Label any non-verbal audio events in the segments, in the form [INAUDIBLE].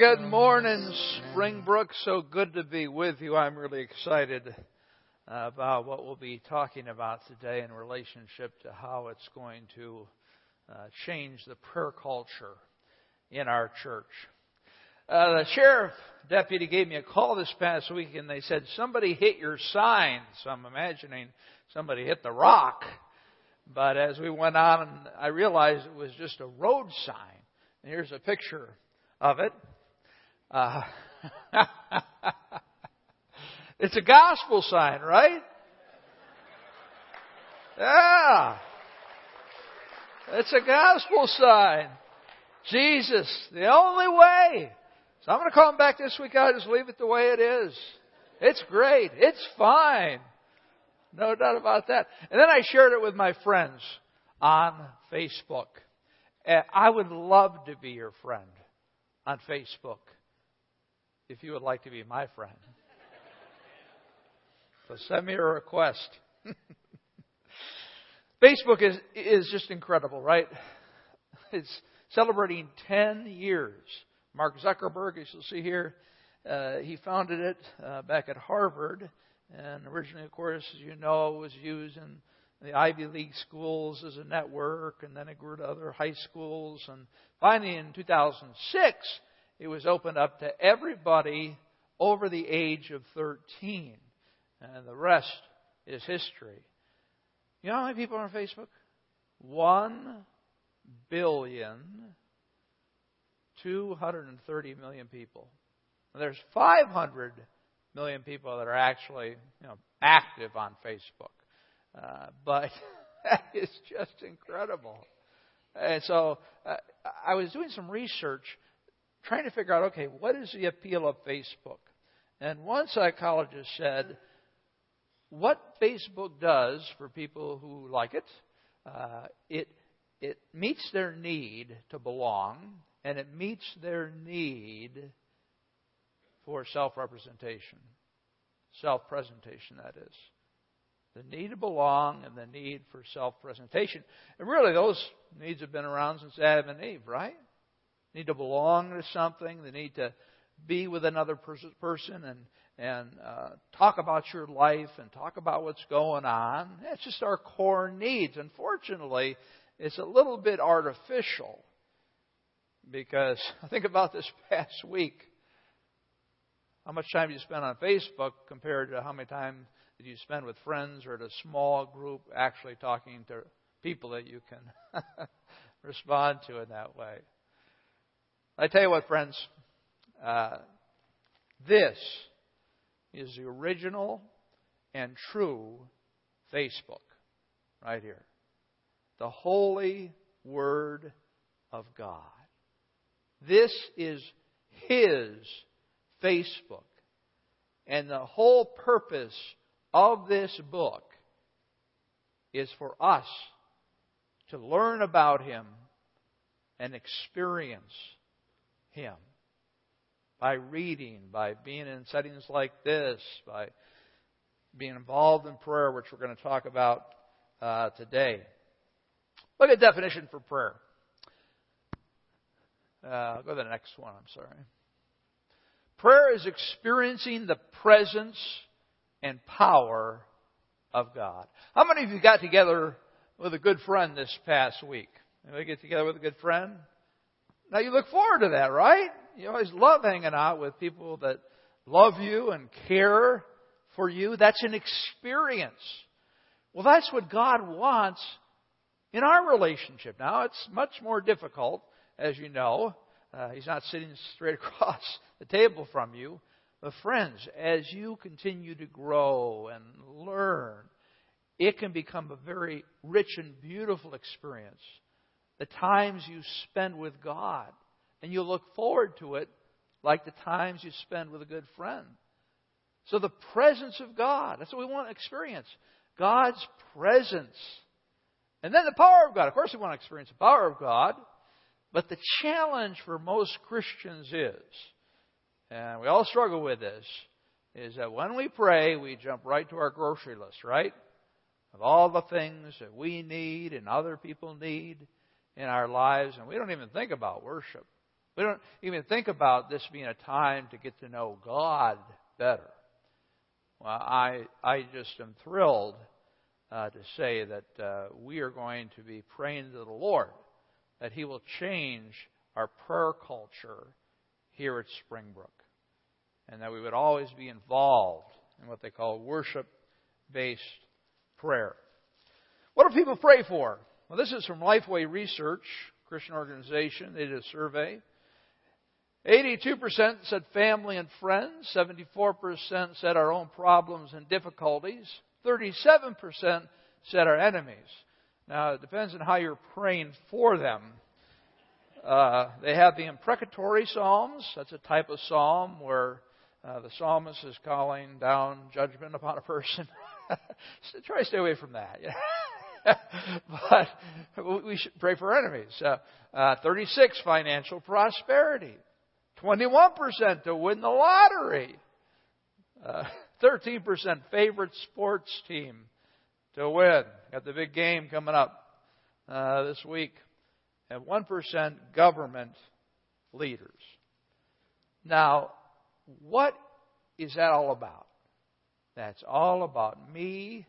Good morning, Springbrook. So good to be with you. I'm really excited about what we'll be talking about today in relationship to how it's going to uh, change the prayer culture in our church. Uh, the sheriff deputy gave me a call this past week and they said somebody hit your sign. So I'm imagining somebody hit the rock. But as we went on, I realized it was just a road sign. And here's a picture of it. Uh, [LAUGHS] it's a gospel sign, right? Yeah. It's a gospel sign. Jesus, the only way. So I'm going to call him back this week. I'll just leave it the way it is. It's great. It's fine. No doubt about that. And then I shared it with my friends on Facebook. I would love to be your friend on Facebook if you would like to be my friend. So send me a request. [LAUGHS] Facebook is, is just incredible, right? It's celebrating 10 years. Mark Zuckerberg, as you'll see here, uh, he founded it uh, back at Harvard. And originally, of course, as you know, it was used in the Ivy League schools as a network, and then it grew to other high schools. And finally, in 2006, it was opened up to everybody over the age of 13. And the rest is history. You know how many people are on Facebook? One billion, 230 million people. There's 500 million people that are actually you know, active on Facebook. Uh, but [LAUGHS] is just incredible. And so uh, I was doing some research trying to figure out okay, what is the appeal of Facebook? And one psychologist said, what Facebook does for people who like it, uh, it, it meets their need to belong, and it meets their need for self representation. Self presentation, that is. The need to belong and the need for self presentation. And really, those needs have been around since Adam and Eve, right? Need to belong to something, the need to be with another person and and uh, talk about your life and talk about what's going on. That's just our core needs. Unfortunately, it's a little bit artificial because [LAUGHS] think about this past week. How much time you spend on Facebook compared to how many time did you spend with friends or at a small group actually talking to people that you can [LAUGHS] respond to in that way? I tell you what, friends, uh, this is the original and true Facebook right here. The Holy Word of God. This is His Facebook. And the whole purpose of this book is for us to learn about Him and experience him by reading, by being in settings like this, by being involved in prayer, which we're going to talk about uh, today. Look at definition for prayer. Uh, go to the next one. I'm sorry. Prayer is experiencing the presence and power of God. How many of you got together with a good friend this past week? Anybody get together with a good friend? Now you look forward to that, right? You always love hanging out with people that love you and care for you. That's an experience. Well, that's what God wants in our relationship. Now, it's much more difficult, as you know. Uh, he's not sitting straight [LAUGHS] across the table from you. But, friends, as you continue to grow and learn, it can become a very rich and beautiful experience the times you spend with God. And you look forward to it like the times you spend with a good friend. So the presence of God, that's what we want to experience. God's presence. And then the power of God. Of course we want to experience the power of God. But the challenge for most Christians is, and we all struggle with this, is that when we pray, we jump right to our grocery list, right? Of all the things that we need and other people need in our lives, and we don't even think about worship. We don't even think about this being a time to get to know God better. Well, I, I just am thrilled uh, to say that uh, we are going to be praying to the Lord that He will change our prayer culture here at Springbrook. And that we would always be involved in what they call worship based prayer. What do people pray for? Well, this is from Lifeway Research, Christian organization. They did a survey. 82% said family and friends. 74% said our own problems and difficulties. 37% said our enemies. Now, it depends on how you're praying for them. Uh, they have the imprecatory psalms. That's a type of psalm where uh, the psalmist is calling down judgment upon a person. [LAUGHS] so try to stay away from that. [LAUGHS] [LAUGHS] but we should pray for enemies. Uh, uh, 36, financial prosperity. 21% to win the lottery. Uh, 13% favorite sports team to win. Got the big game coming up uh, this week. And 1% government leaders. Now, what is that all about? That's all about me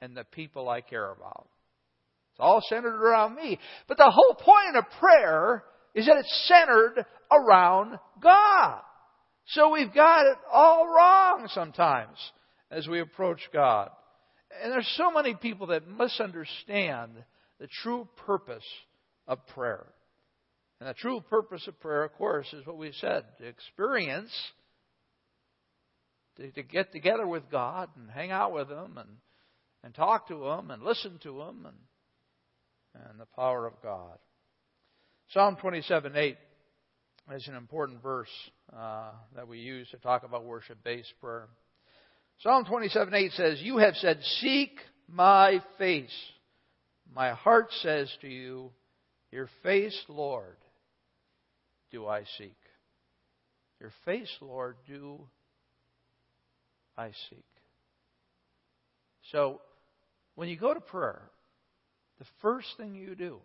and the people I care about. It's all centered around me. But the whole point of prayer is that it's centered around God. So we've got it all wrong sometimes as we approach God. And there's so many people that misunderstand the true purpose of prayer. And the true purpose of prayer, of course, is what we said to experience, to, to get together with God and hang out with Him and, and talk to Him and listen to Him and, and the power of God. Psalm 27 8 is an important verse uh, that we use to talk about worship based prayer. Psalm 27 8 says, You have said, Seek my face. My heart says to you, Your face, Lord, do I seek. Your face, Lord, do I seek. So, when you go to prayer, the first thing you do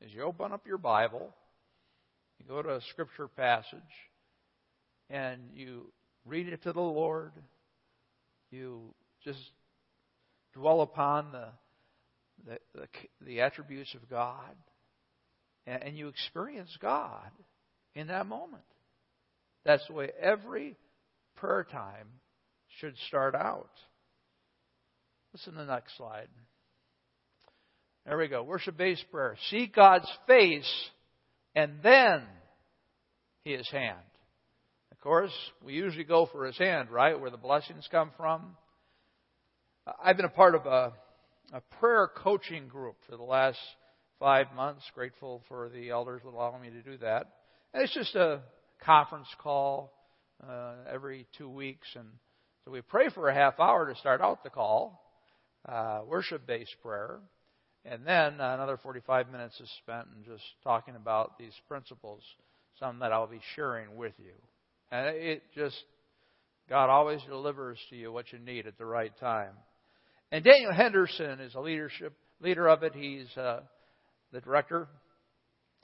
is you open up your Bible, you go to a scripture passage, and you read it to the Lord. You just dwell upon the the, the, the attributes of God, and, and you experience God in that moment. That's the way every prayer time should start out. Listen to the next slide. There we go. Worship based prayer. Seek God's face and then His hand. Of course, we usually go for His hand, right? Where the blessings come from. I've been a part of a, a prayer coaching group for the last five months. Grateful for the elders allowing me to do that. And it's just a conference call uh, every two weeks, and so we pray for a half hour to start out the call, uh, worship-based prayer, and then another 45 minutes is spent in just talking about these principles, some that I'll be sharing with you. And it just, God always delivers to you what you need at the right time. And Daniel Henderson is a leadership leader of it. He's uh, the director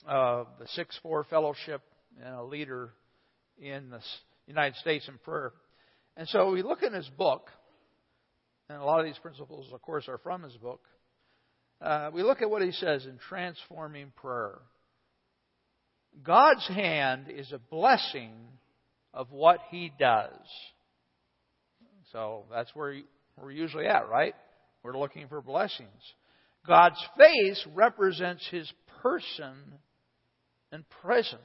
of the 6-4 Fellowship and a leader in the United States in prayer. And so we look in his book, and a lot of these principles, of course, are from his book. Uh, we look at what he says in transforming prayer. God's hand is a blessing of what he does. So that's where we're usually at, right? We're looking for blessings. God's face represents his person and presence.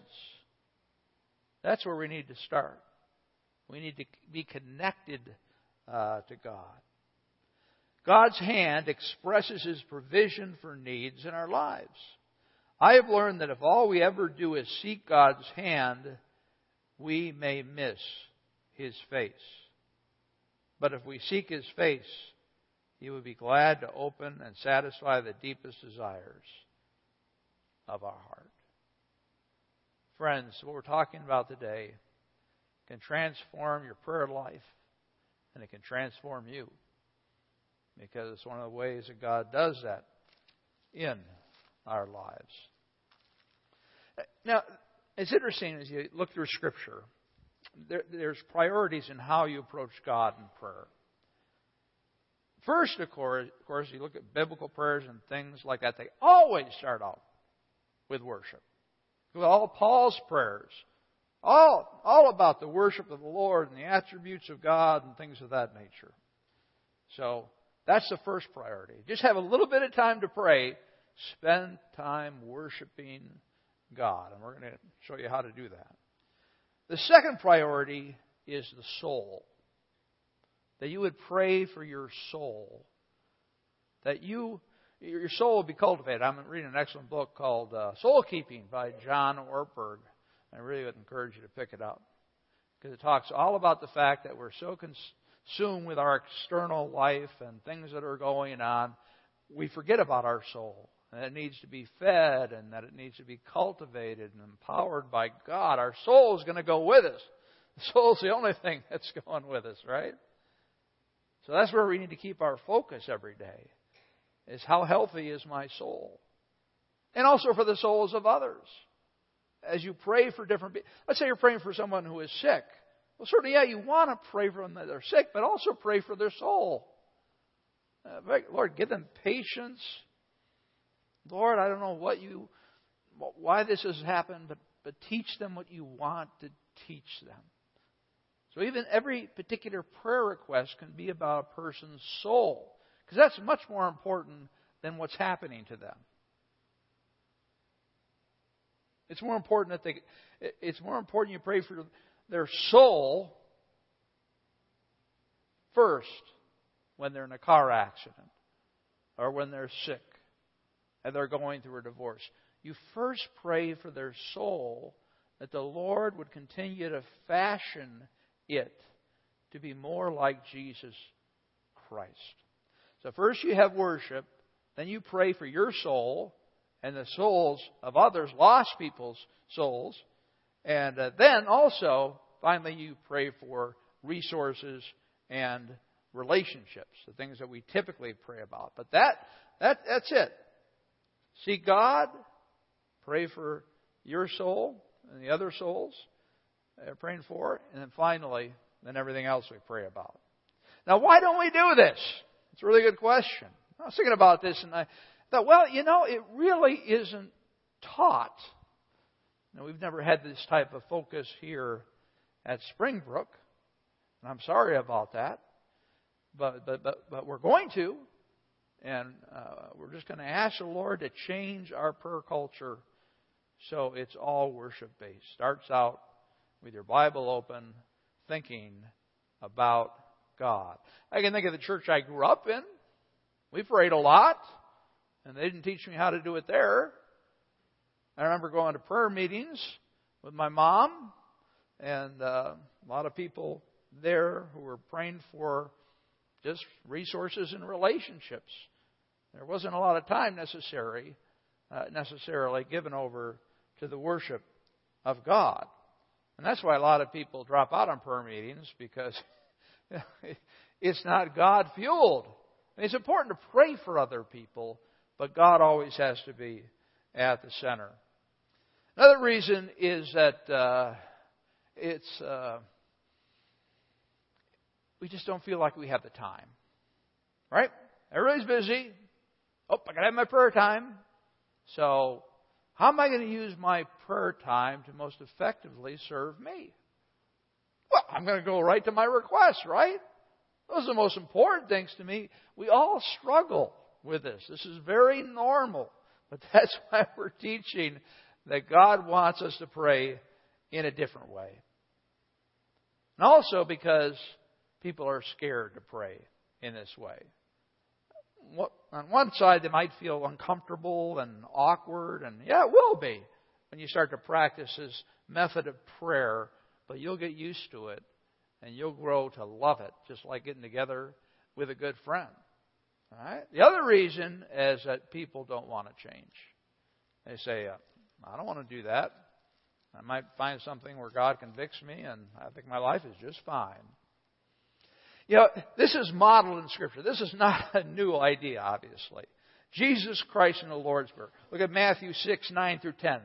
That's where we need to start. We need to be connected uh, to God. God's hand expresses His provision for needs in our lives. I have learned that if all we ever do is seek God's hand, we may miss His face. But if we seek His face, He would be glad to open and satisfy the deepest desires of our heart. Friends, what we're talking about today can transform your prayer life and it can transform you because it's one of the ways that God does that in our lives. Now, it's interesting as you look through Scripture, there, there's priorities in how you approach God in prayer. First, of course, of course, you look at biblical prayers and things like that, they always start out with worship. With all Paul's prayers, all, all about the worship of the Lord and the attributes of God and things of that nature. So, that's the first priority. Just have a little bit of time to pray. Spend time worshiping God. And we're going to show you how to do that. The second priority is the soul. That you would pray for your soul. That you, your soul will be cultivated. I'm reading an excellent book called uh, Soul Keeping by John Ortberg. I really would encourage you to pick it up. Because it talks all about the fact that we're so consumed with our external life and things that are going on, we forget about our soul and it needs to be fed and that it needs to be cultivated and empowered by God. Our soul is going to go with us. [LAUGHS] The soul's the only thing that's going with us, right? So that's where we need to keep our focus every day. Is how healthy is my soul? And also for the souls of others. As you pray for different people. Let's say you're praying for someone who is sick. Well, certainly, yeah, you want to pray for them that they're sick, but also pray for their soul. Uh, Lord, give them patience Lord, I don't know what you, why this has happened, but, but teach them what you want to teach them. So even every particular prayer request can be about a person's soul, because that's much more important than what's happening to them. It's more important that they, it's more important you pray for their soul first when they're in a car accident or when they're sick and they're going through a divorce. You first pray for their soul that the Lord would continue to fashion it to be more like Jesus Christ. So first you have worship, then you pray for your soul and the souls of others, lost people's souls, and uh, then also finally you pray for resources and relationships, the things that we typically pray about. But that that that's it. Seek God. Pray for your soul and the other souls they're praying for. And then finally, then everything else we pray about. Now, why don't we do this? It's a really good question. I was thinking about this and I thought, well, you know, it really isn't taught. Now, we've never had this type of focus here at Springbrook, and I'm sorry about that. But, but, but, but we're going to. And uh, we're just going to ask the Lord to change our prayer culture so it's all worship based. Starts out with your Bible open, thinking about God. I can think of the church I grew up in. We prayed a lot, and they didn't teach me how to do it there. I remember going to prayer meetings with my mom, and uh, a lot of people there who were praying for just resources and relationships. There wasn't a lot of time necessary, uh, necessarily given over to the worship of God. And that's why a lot of people drop out on prayer meetings because [LAUGHS] it's not God fueled. It's important to pray for other people, but God always has to be at the center. Another reason is that uh, it's uh, we just don't feel like we have the time, right? Everybody's busy. Oh, I gotta have my prayer time. So, how am I going to use my prayer time to most effectively serve me? Well, I'm going to go right to my requests, right? Those are the most important things to me. We all struggle with this. This is very normal. But [LAUGHS] that's why we're teaching that God wants us to pray in a different way. And also because people are scared to pray in this way on one side, they might feel uncomfortable and awkward, and yeah, it will be when you start to practice this method of prayer, but you'll get used to it and you'll grow to love it, just like getting together with a good friend. All right? The other reason is that people don't want to change. They say, uh, I don't want to do that. I might find something where God convicts me, and I think my life is just fine. You know, this is modeled in Scripture. This is not [LAUGHS] a new idea, obviously. Jesus Christ in the Lord's Prayer. Look at Matthew 6, 9 through 10.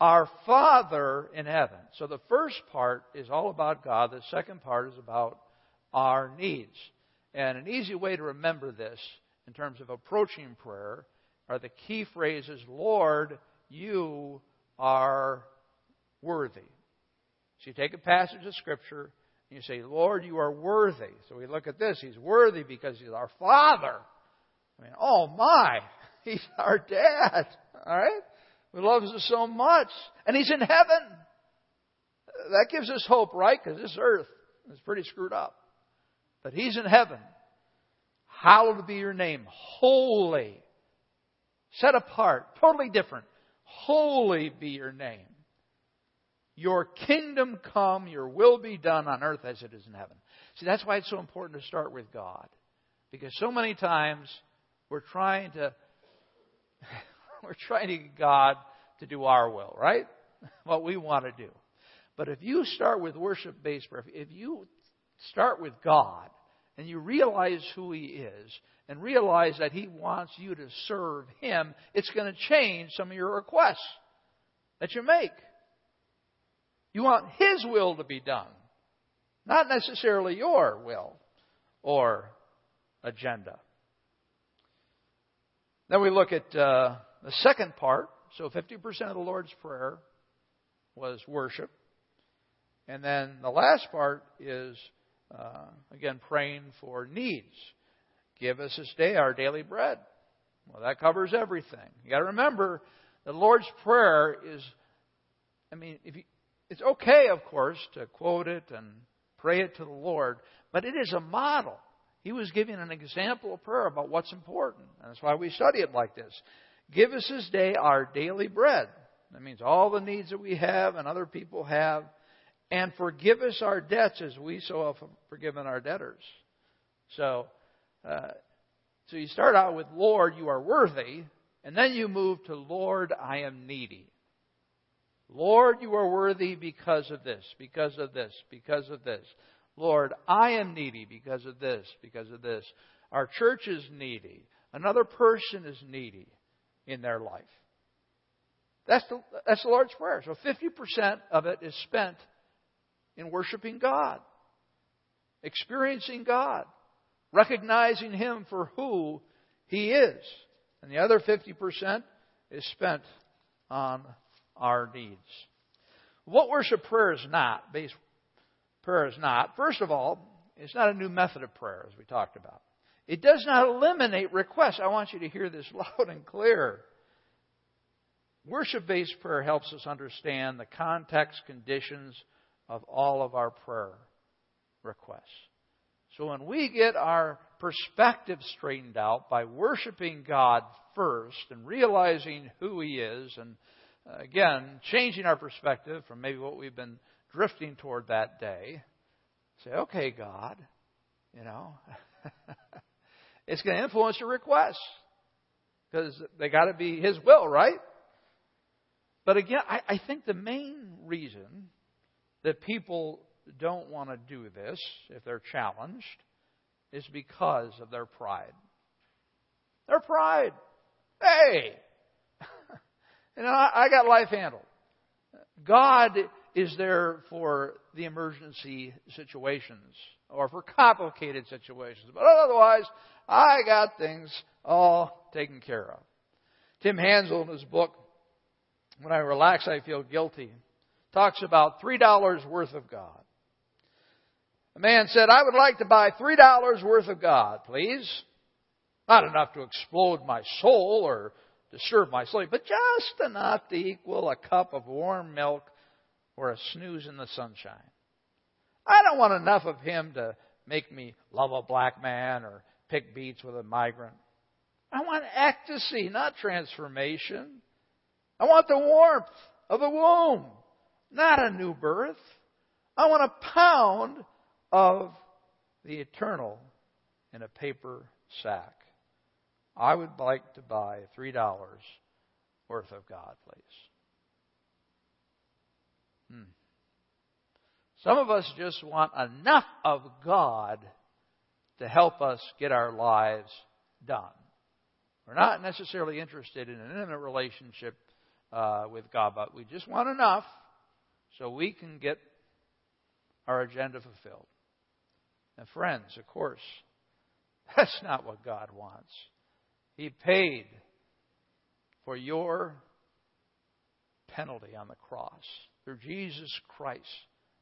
Our Father in heaven. So the first part is all about God. The second part is about our needs. And an easy way to remember this in terms of approaching prayer are the key phrases Lord, you are worthy. So you take a passage of Scripture and you say, Lord, you are worthy. So we look at this. He's worthy because He's our Father. I mean, oh my, [LAUGHS] He's our dad. All right? Who loves us so much. And He's in heaven. That gives us hope, right? Because this earth is pretty screwed up. But He's in heaven. Hallowed be your name. Holy. Set apart. Totally different. Holy be your name. Your kingdom come, your will be done on earth as it is in heaven. See, that's why it's so important to start with God. Because so many times we're trying to [LAUGHS] we're trying to get God to do our will, right? [LAUGHS] What we want to do. But if you start with worship based prayer, if you start with God and you realize who He is and realize that He wants you to serve Him, it's going to change some of your requests that you make. You want His will to be done, not necessarily your will or agenda. Then we look at uh, the second part. So 50% of the Lord's Prayer was worship. And then the last part is, uh, again, praying for needs. Give us this day our daily bread. Well, that covers everything. You got to remember, the Lord's Prayer is, I mean, if you, it's okay, of course, to quote it and pray it to the Lord, but it is a model. He was giving an example of prayer about what's important. And that's why we study it like this. Give us this day our daily bread. That means all the needs that we have and other people have. And forgive us our debts as we so have forgiven our debtors. So, uh, so you start out with Lord, you are worthy, and then you move to Lord, I am needy. Lord, you are worthy because of this, because of this, because of this. Lord, I am needy because of this, because of this. Our church is needy. Another person is needy in their life. That's the, that's the Lord's Prayer. So 50% of it is spent in worshiping God, experiencing God, recognizing Him for who He is. And the other 50% is spent on our needs. What worship prayer is not, based prayer is not. First of all, it's not a new method of prayer, as we talked about. It does not eliminate requests. I want you to hear this [LAUGHS] loud and clear. Worship based prayer helps us understand the context conditions of all of our prayer requests. So when we get our perspective straightened out by worshiping God first and realizing who He is, and again, changing our perspective from maybe what we've been drifting toward that day, say, okay, God, you know, [LAUGHS] it's going to influence your requests because they got to be His will, right? But again, I, I think the main reason that people don't want to do this if they're challenged is because of their pride. Their pride. Hey, know, I, I got life handled. God is there for the emergency situations or for complicated situations. But otherwise, I got things all taken care of. Tim Hansel in his book, When I Relax, I Feel Guilty, talks about $3 worth of God. A man said, I would like to buy $3 worth of God, please. Not enough to explode my soul or disturb my sleep, but just enough to equal a cup of warm milk or a snooze in the sunshine. I don't want enough of him to make me love a black man or pick beets with a migrant. I want ecstasy, not transformation. I want the warmth of the womb, not a new birth. I want a pound of the eternal in a paper sack. I would like to buy $3 worth of God, please. Hmm. Some of us just want enough of God to help us get our lives done. We're not necessarily interested in an intimate relationship uh, with God, but we just want enough so we can get our agenda fulfilled. And friends, of course, [LAUGHS] that's not what God wants. He paid for your penalty on the cross through Jesus Christ.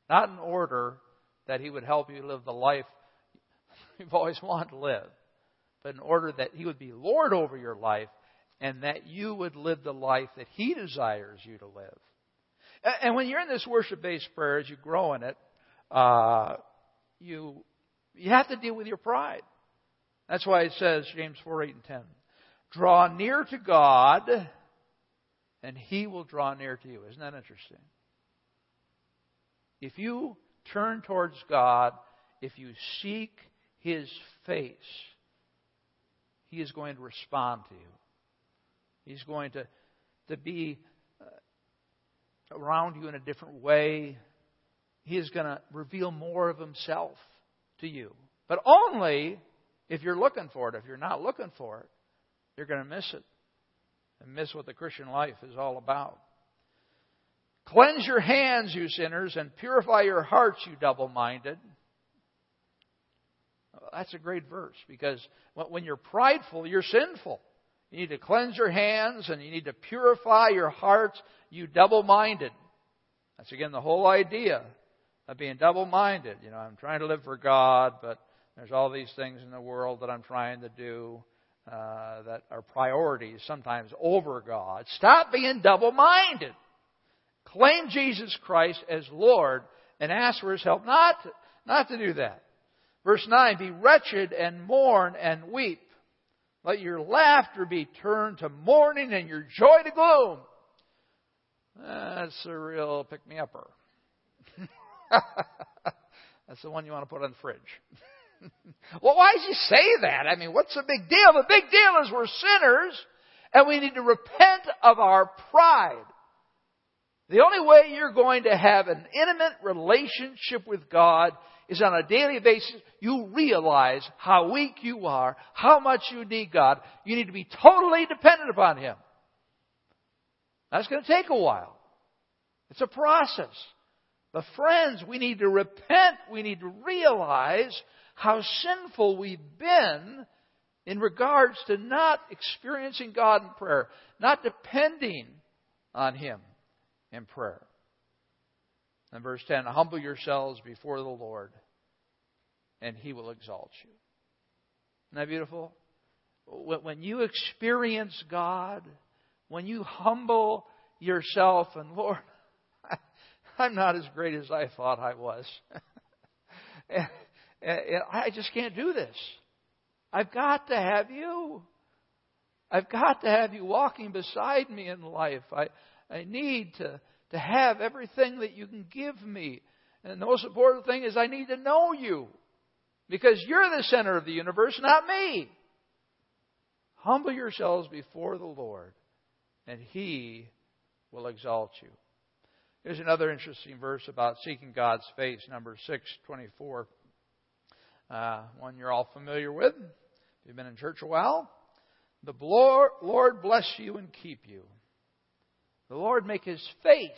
Not in order that He would help you live the life you've always wanted to live, but in order that He would be Lord over your life and that you would live the life that He desires you to live. And when you're in this worship based prayer, as you grow in it, uh, you, you have to deal with your pride. That's why it says, James 4, 8, and 10. Draw near to God, and He will draw near to you. Isn't that interesting? If you turn towards God, if you seek His face, He is going to respond to you. He's going to, to be uh, around you in a different way. He is going to reveal more of Himself to you. But only if you're looking for it. If you're not looking for it, you're going to miss it and miss what the Christian life is all about. Cleanse your hands, you sinners, and purify your hearts, you double minded. That's a great verse because when you're prideful, you're sinful. You need to cleanse your hands and you need to purify your hearts, you double minded. That's again the whole idea of being double minded. You know, I'm trying to live for God, but there's all these things in the world that I'm trying to do uh, that are priorities, sometimes over God. Stop being double minded. Claim Jesus Christ as Lord and ask for His help not not to do that. Verse 9, be wretched and mourn and weep. Let your laughter be turned to mourning and your joy to gloom. That's a real pick me upper. [LAUGHS] That's the one you want to put on the fridge. [LAUGHS] [LAUGHS] well, why does he say that? I mean, what's the big deal? The big deal is we're sinners and we need to repent of our pride. The only way you're going to have an intimate relationship with God is on a daily basis. You realize how weak you are, how much you need God. You need to be totally dependent upon Him. That's going to take a while. It's a process. But friends, we need to repent. We need to realize how sinful we've been in regards to not experiencing God in prayer, not depending on Him in prayer. And verse 10 Humble yourselves before the Lord, and He will exalt you. Isn't that beautiful? When you experience God, when you humble yourself, and Lord, [LAUGHS] I'm not as great as I thought I was. [LAUGHS] I just can't do this. I've got to have you. I've got to have you walking beside me in life. I, I need to, to have everything that you can give me. And the most important thing is I need to know you. Because you're the center of the universe, not me. Humble yourselves before the Lord, and He will exalt you. Here's another interesting verse about seeking God's face, number 624 uh, one you're all familiar with. If you've been in church a while, the Lord bless you and keep you. The Lord make his face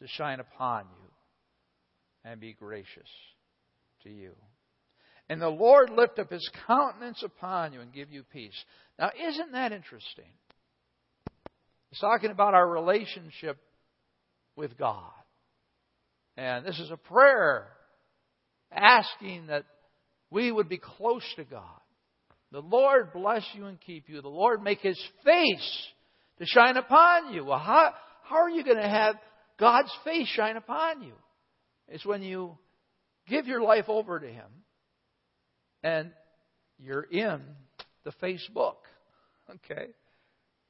to shine upon you and be gracious to you. And the Lord lift up his countenance upon you and give you peace. Now, isn't that interesting? He's talking about our relationship with God. And this is a prayer asking that we would be close to God. The Lord bless you and keep you. The Lord make his face to shine upon you. Well, how, how are you going to have God's face shine upon you? It's when you give your life over to him and you're in the Facebook, okay?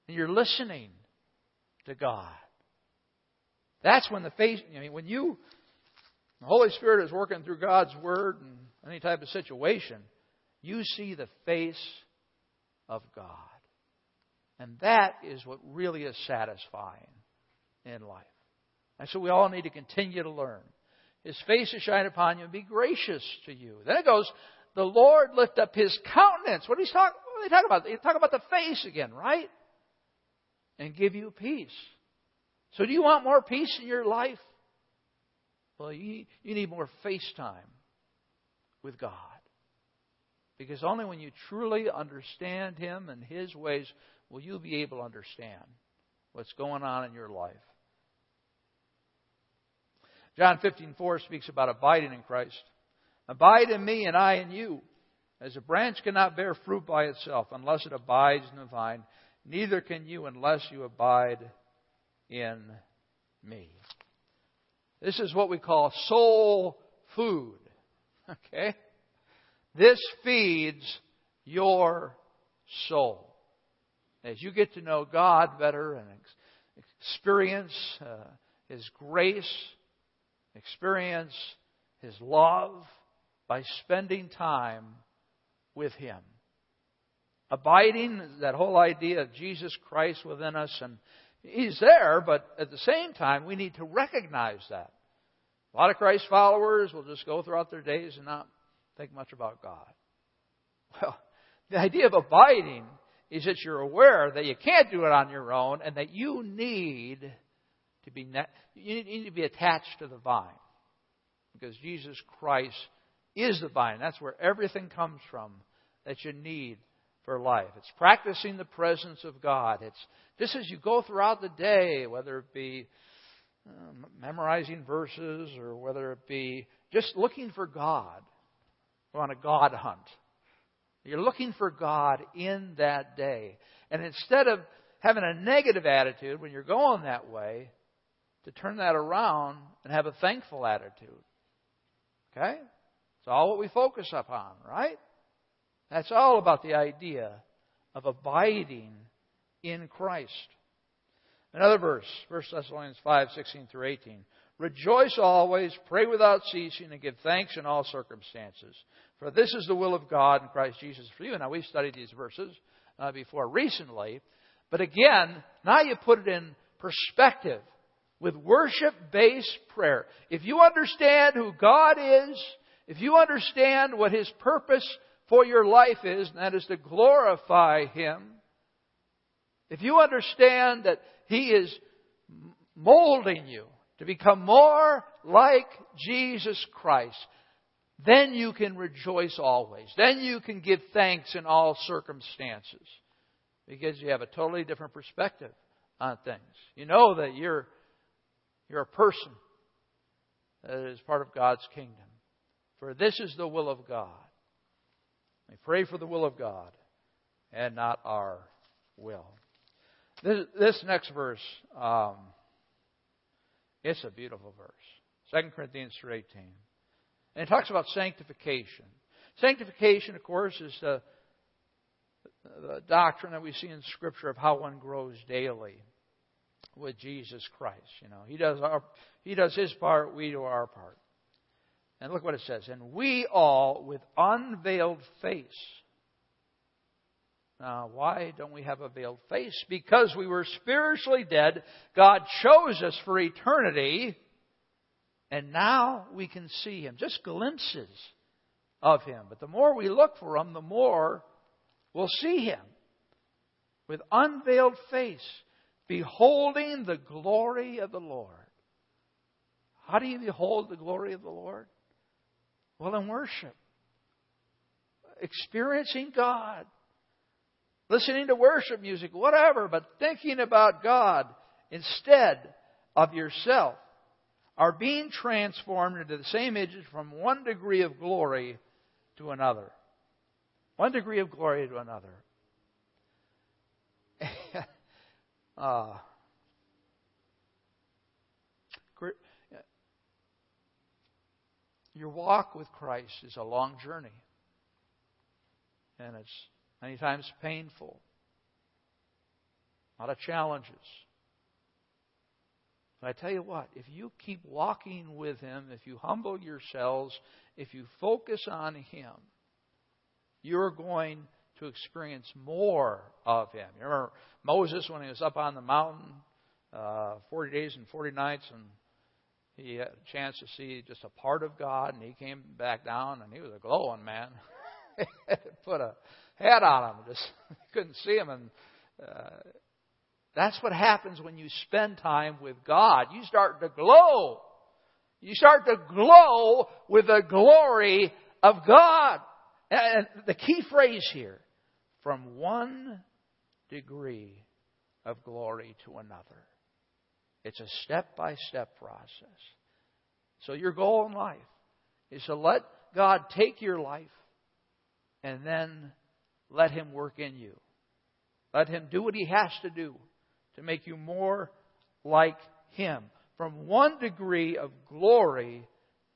And you're listening to God. That's when the face, I mean, when you the Holy Spirit is working through God's Word and any type of situation, you see the face of God. And that is what really is satisfying in life. And so we all need to continue to learn. His face to shine upon you and be gracious to you. Then it goes, the Lord lift up his countenance. What are talking, what are they talking about? They talk about the face again, right? and give you peace. So, do you want more peace in your life? Well, you, you need more face time with God. Because only when you truly understand Him and His ways will you be able to understand what's going on in your life. John 15:4 speaks about abiding in Christ. Abide in me and I in you. As a branch cannot bear fruit by itself unless it abides in the vine, neither can you unless you abide in me. This is what we call soul food. [LAUGHS] Okay? This feeds your soul. As you get to know God better and experience uh, His grace, experience His love by spending time with Him. Abiding, that whole idea of Jesus Christ within us, and He's there, but at the same time, we need to recognize that. A lot of Christ followers will just go throughout their days and not think much about God. Well, the idea of abiding is that you're aware that you can't do it on your own and that you need to be you need to be attached to the vine because Jesus Christ is the vine. That's where everything comes from that you need for life. It's practicing the presence of God. It's just as you go throughout the day, whether it be uh, memorizing verses or whether it be just looking for God on a God hunt. You're looking for God in that day. And instead of having a negative attitude when you're going that way, to turn that around and have a thankful attitude. Okay? It's all what we focus upon, right? That's all about the idea of abiding in Christ. Another verse, 1 Thessalonians 5, 16 through 18. Rejoice always, pray without ceasing, and give thanks in all circumstances. For this is the will of God in Christ Jesus for you. Now, we've studied these verses uh, before recently, but again, now you put it in perspective with worship based prayer. If you understand who God is, if you understand what His purpose for your life is, and that is to glorify Him, if you understand that He is molding you to become more like Jesus Christ, then you can rejoice always. Then you can give thanks in all circumstances because you have a totally different perspective on things. You know that you're you're a person that is part of God's kingdom. For this is the will of God. We pray for the will of God and not our will. This, this next verse, um, it's a beautiful verse. 2 Corinthians 3.18. And it talks about sanctification. Sanctification, of course, is the, the doctrine that we see in Scripture of how one grows daily with Jesus Christ. You know, he does our he does his part, we do our part. And look what it says. And we all with unveiled face. Now, why don't we have a veiled face? Because we were spiritually dead. God chose us for eternity. And now we can see Him. Just glimpses of Him. But the more we look for Him, the more we'll see Him. With unveiled face beholding the glory of the Lord. How do you behold the glory of the Lord? Well, in worship. Experiencing God. Listening to worship music, whatever, but thinking about God instead of yourself are being transformed into the same image from one degree of glory to another. One degree of glory to another. Uh, [LAUGHS] your walk with Christ is a long journey. And it's many times painful. A lot of challenges. But I tell you what, if you keep walking with Him, if you humble yourselves, if you focus on Him, you're going to experience more of Him. You remember Moses when he was up on the mountain, uh, 40 days and 40 nights, and he had a chance to see just a part of God, and he came back down, and he was a glowing man. [LAUGHS] Put a hat on him, just [LAUGHS] couldn't see him, and uh, That's what happens when you spend time with God. You start to glow. You start to glow with the glory of God. And the key phrase here, from one degree of glory to another. It's a step by step process. So your goal in life is to let God take your life and then let Him work in you. Let Him do what He has to do to make you more like Him. From one degree of glory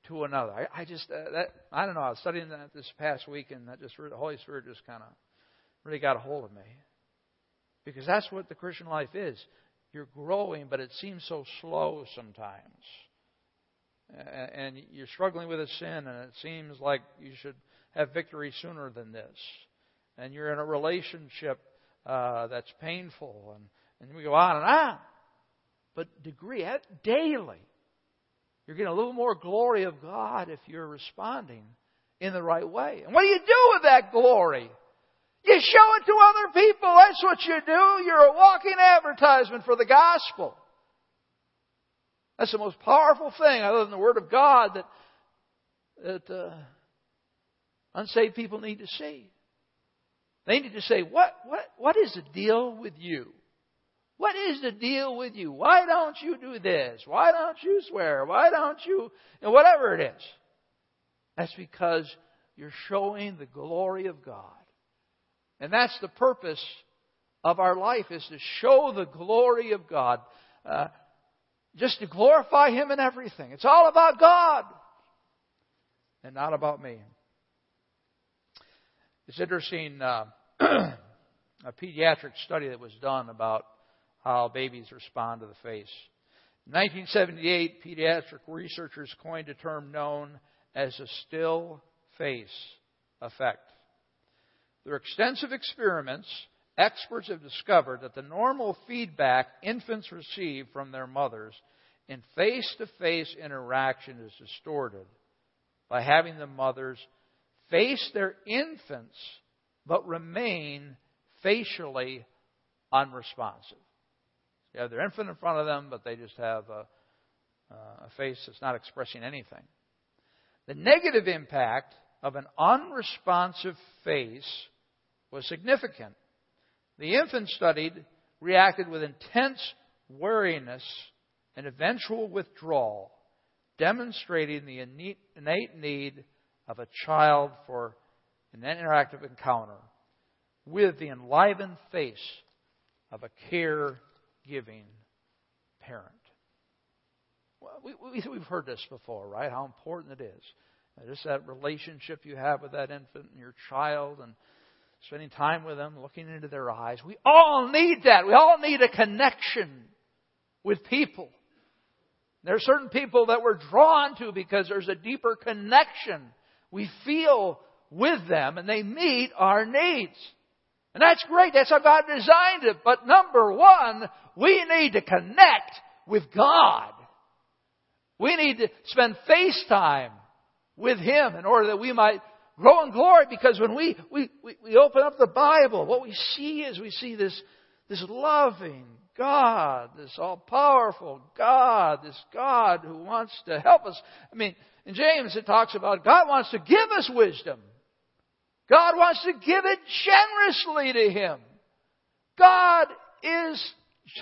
to another. I, I just, uh, that, I don't know, I was studying that this past week and that just, the Holy Spirit just kind of really got a hold of me. Because that's what the Christian life is. You're growing, but it seems so slow sometimes. And you're struggling with a sin, and it seems like you should have victory sooner than this. And you're in a relationship uh, that's painful, and, and we go on and on. But degree, daily, you're getting a little more glory of God if you're responding in the right way. And what do you do with that glory? You show it to other people. That's what you do. You're a walking advertisement for the gospel. That's the most powerful thing, other than the Word of God, that that uh, unsaved people need to see. They need to say, "What what what is the deal with you? What is the deal with you? Why don't you do this? Why don't you swear? Why don't you, and whatever it is?" That's because you're showing the glory of God. And that's the purpose of our life is to show the glory of God. Uh, just to glorify Him in everything. It's all about God and not about me. It's interesting, uh, [CLEARS THROAT] a pediatric study that was done about how babies respond to the face. In 1978, pediatric researchers coined a term known as a still face effect. Through extensive experiments, experts have discovered that the normal feedback infants receive from their mothers in face to face interaction is distorted by having the mothers face their infants but remain facially unresponsive. They have their infant in front of them, but they just have a, uh, a face that's not expressing anything. The negative impact of an unresponsive face was significant. The infant studied reacted with intense wariness and eventual withdrawal, demonstrating the innate need of a child for an interactive encounter with the enlivened face of a care giving parent. Well, we, we, we've heard this before, right? How important it is. Just that relationship you have with that infant and your child and spending time with them, looking into their eyes. We all need that. We all need a connection with people. There are certain people that we're drawn to because there's a deeper connection we feel with them and they meet our needs. And that's great. That's how God designed it. But number one, we need to connect with God. We need to spend face time with Him in order that we might grow in glory because when we, we, we, we open up the Bible, what we see is we see this, this loving God, this all powerful God, this God who wants to help us. I mean, in James it talks about God wants to give us wisdom. God wants to give it generously to Him. God is,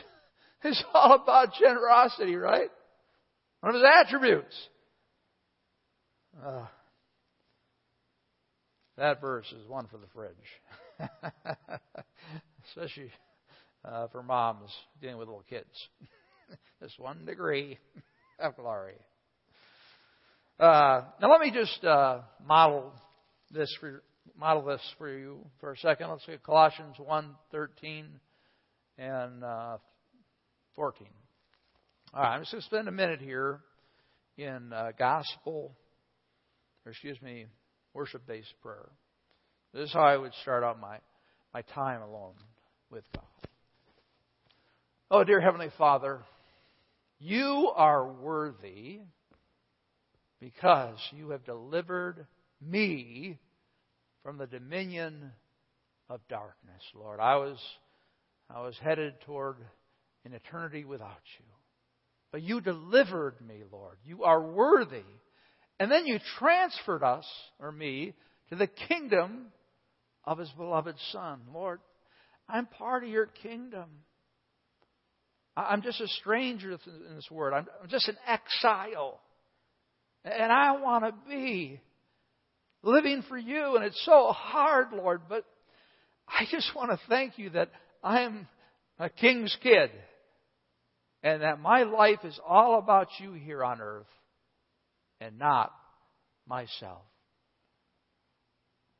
[LAUGHS] is all about generosity, right? One of His attributes. Uh, that verse is one for the fridge. [LAUGHS] Especially uh, for moms dealing with little kids. [LAUGHS] Just one degree [LAUGHS] of glory. Uh, now let me just uh, model this for model this for you for a second. Let's look at Colossians 1, 13 and uh, 14. All right, I'm just going to spend a minute here in uh, gospel, or excuse me, worship based prayer. This is how I would start out my, my time alone with God. Oh, dear Heavenly Father, you are worthy because you have delivered me from the dominion of darkness, Lord. I was I was headed toward an eternity without you. But you delivered me, Lord. You are worthy. And then you transferred us, or me, to the kingdom of his beloved Son. Lord, I'm part of your kingdom. I'm just a stranger in this world. I'm just an exile. And I want to be living for you. And it's so hard, Lord, but I just want to thank you that I'm a king's kid and that my life is all about you here on earth and not myself.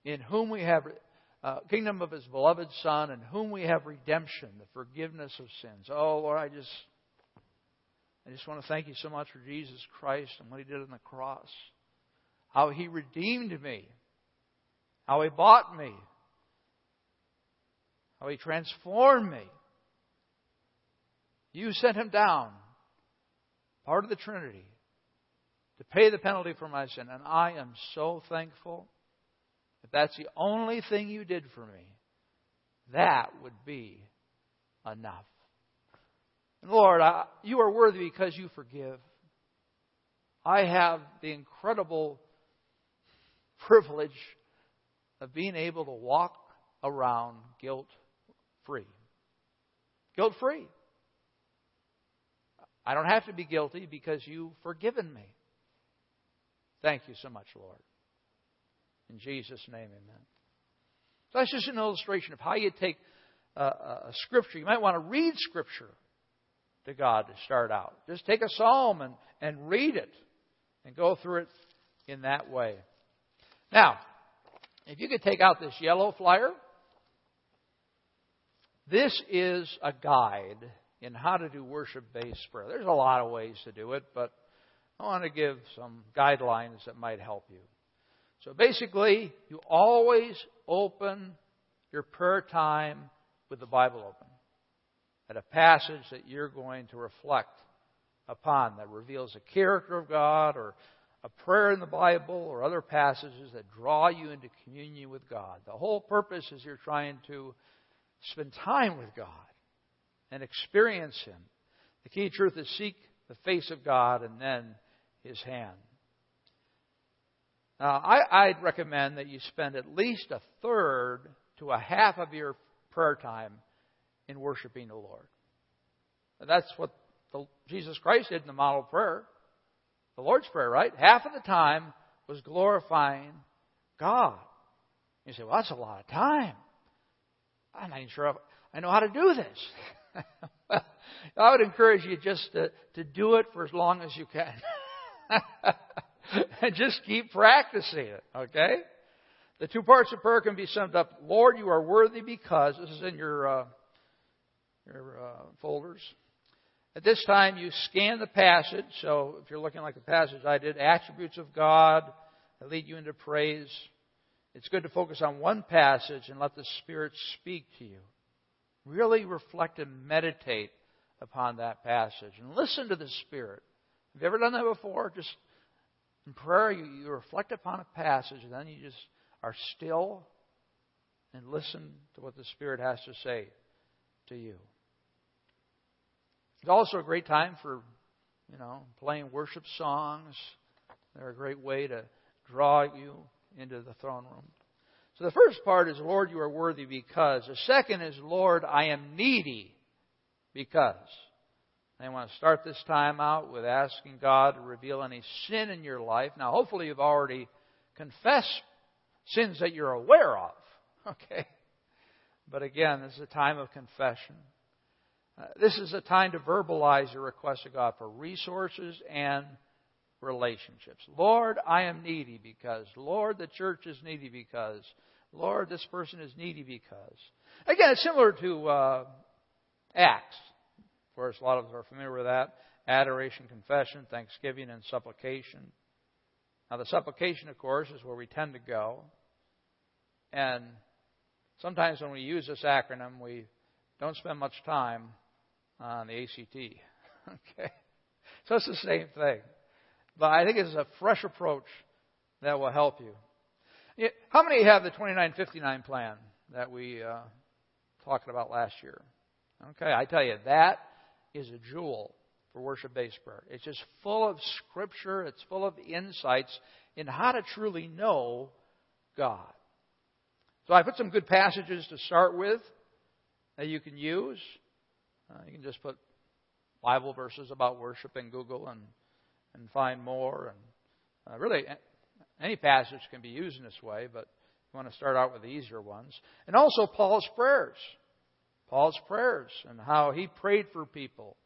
In whom we have uh, kingdom of his beloved son in whom we have redemption, the forgiveness of sins. Oh Lord, I just I just want to thank you so much for Jesus Christ and what he did on the cross. How he redeemed me. How he bought me. How he transformed me. You sent him down, part of the Trinity, to pay the penalty for my sin. And I am so thankful. If that's the only thing you did for me, that would be enough. And Lord, I, you are worthy because you forgive. I have the incredible privilege of being able to walk around guilt free. Guilt free. I don't have to be guilty because you've forgiven me. Thank you so much, Lord. In Jesus' name, amen. So that's just an illustration of how you take a, a scripture. You might want to read scripture to God to start out. Just take a psalm and, and read it and go through it in that way. Now, if you could take out this yellow flyer, this is a guide in how to do worship based prayer. There's a lot of ways to do it, but I want to give some guidelines that might help you. So basically, you always open your prayer time with the Bible open at a passage that you're going to reflect upon that reveals the character of God or a prayer in the Bible or other passages that draw you into communion with God. The whole purpose is you're trying to spend time with God and experience Him. The key truth is seek the face of God and then His hand. Now, I, would recommend that you spend at least a third to a half of your prayer time in worshiping the Lord. And that's what the, Jesus Christ did in the model prayer, the Lord's Prayer, right? Half of the time was glorifying God. You say, well, that's a lot of time. I'm not even sure I know how to do this. [LAUGHS] I would encourage you just to, to do it for as long as you can. [LAUGHS] [LAUGHS] and just keep practicing it, okay? The two parts of prayer can be summed up. Lord, you are worthy because, this is in your, uh, your uh, folders. At this time, you scan the passage. So if you're looking like the passage I did, attributes of God that lead you into praise. It's good to focus on one passage and let the Spirit speak to you. Really reflect and meditate upon that passage and listen to the Spirit. Have you ever done that before? Just in prayer, you, you reflect upon a passage, and then you just are still and listen to what the Spirit has to say to you. It's also a great time for, you know, playing worship songs. They're a great way to draw you into the throne room. So the first part is, Lord, you are worthy because. The second is, Lord, I am needy because. I want to start this time out with asking God to reveal any sin in your life. Now, hopefully, you've already confessed sins that you're aware of. [LAUGHS] Okay? But again, this is a time of confession. Uh, this is a time to verbalize your request to God for resources and relationships. Lord, I am needy because. Lord, the church is needy because. Lord, this person is needy because. Again, it's similar to uh, ACTS. Of course, a lot of us are familiar with that. Adoration, confession, thanksgiving, and supplication. Now, the supplication, of course, is where we tend to go. And sometimes when we use this acronym, we don't spend much time on the ACT. [LAUGHS] okay? So it's the same thing. But I think it's a fresh approach that will help you. How many have the 2959 plan that we uh, talked about last year? Okay, I tell you, that is a jewel for worship based prayer. It's just full of scripture, it's full of insights in how to truly know God. So I put some good passages to start with that you can use. Uh, you can just put Bible verses about worship in Google and and find more. And uh, really, any passage can be used in this way, but you want to start out with the easier ones. And also Paul's prayers. Paul's prayers and how he prayed for people.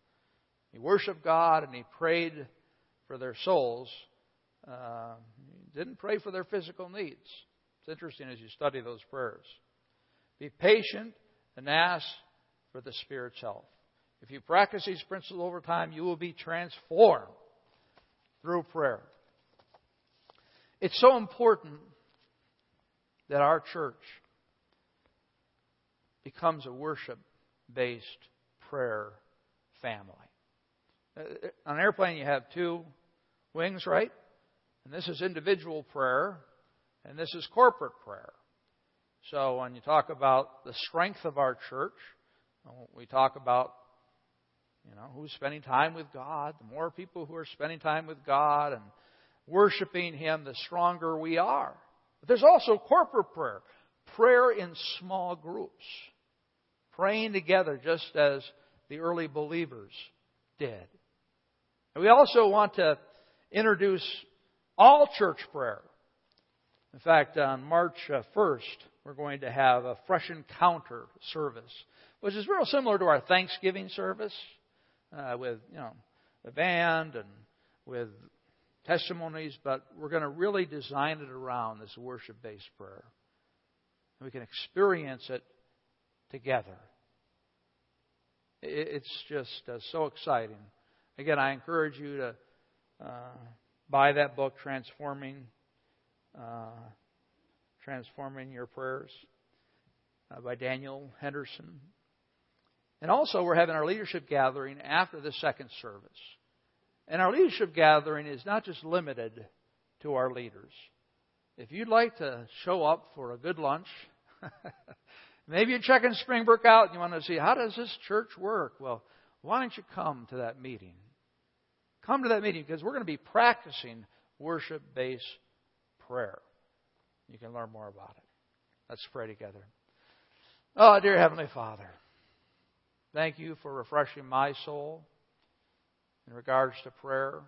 He worshiped God and he prayed for their souls. Uh, he didn't pray for their physical needs. It's interesting as you study those prayers. Be patient and ask for the Spirit's help. If you practice these principles over time, you will be transformed through prayer. It's so important that our church becomes a worship based prayer family. Uh, on an airplane, you have two wings, right? And this is individual prayer, and this is corporate prayer. So when you talk about the strength of our church, we talk about you know, who's spending time with God. The more people who are spending time with God and worshiping Him, the stronger we are. But there's also corporate prayer. Prayer in small groups. Praying together just as the early believers did. And we also want to introduce all church prayer. In fact, on March 1st, uh, we're going to have a fresh encounter service, which is real similar to our Thanksgiving service uh, with you know the band and with testimonies, but we're going to really design it around this worship-based prayer. We can experience it together. It's just uh, so exciting. Again, I encourage you to uh, buy that book, Transforming, uh, Transforming Your Prayers, uh, by Daniel Henderson. And also, we're having our leadership gathering after the second service. And our leadership gathering is not just limited to our leaders. If you'd like to show up for a good lunch, [LAUGHS] maybe you're checking Springbrook out and you want to see how does this church work? Well, why don't you come to that meeting? Come to that meeting because we're going to be practicing worship based prayer. You can learn more about it. Let's pray together. Oh, dear Heavenly Father. Thank you for refreshing my soul in regards to prayer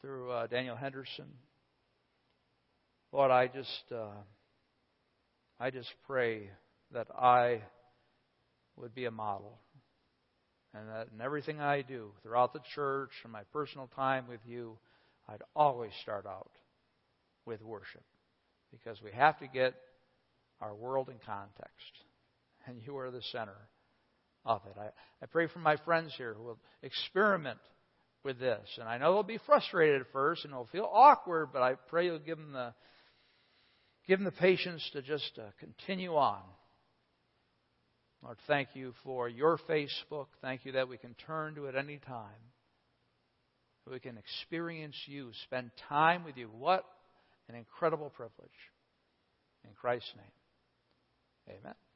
through uh, Daniel Henderson. Lord, I just uh, I just pray that I would be a model, and that in everything I do throughout the church and my personal time with you, I'd always start out with worship, because we have to get our world in context, [LAUGHS] and you are the center of it. I, I pray for my friends here who will experiment with this. And I know they'll be frustrated at first and they'll feel awkward, but I pray you'll give them the, give them the patience to just uh, continue on. Lord, thank you for your Facebook. Thank you that we can turn to it any time. We can experience you, spend time with you. What an incredible privilege. In Christ's name, amen.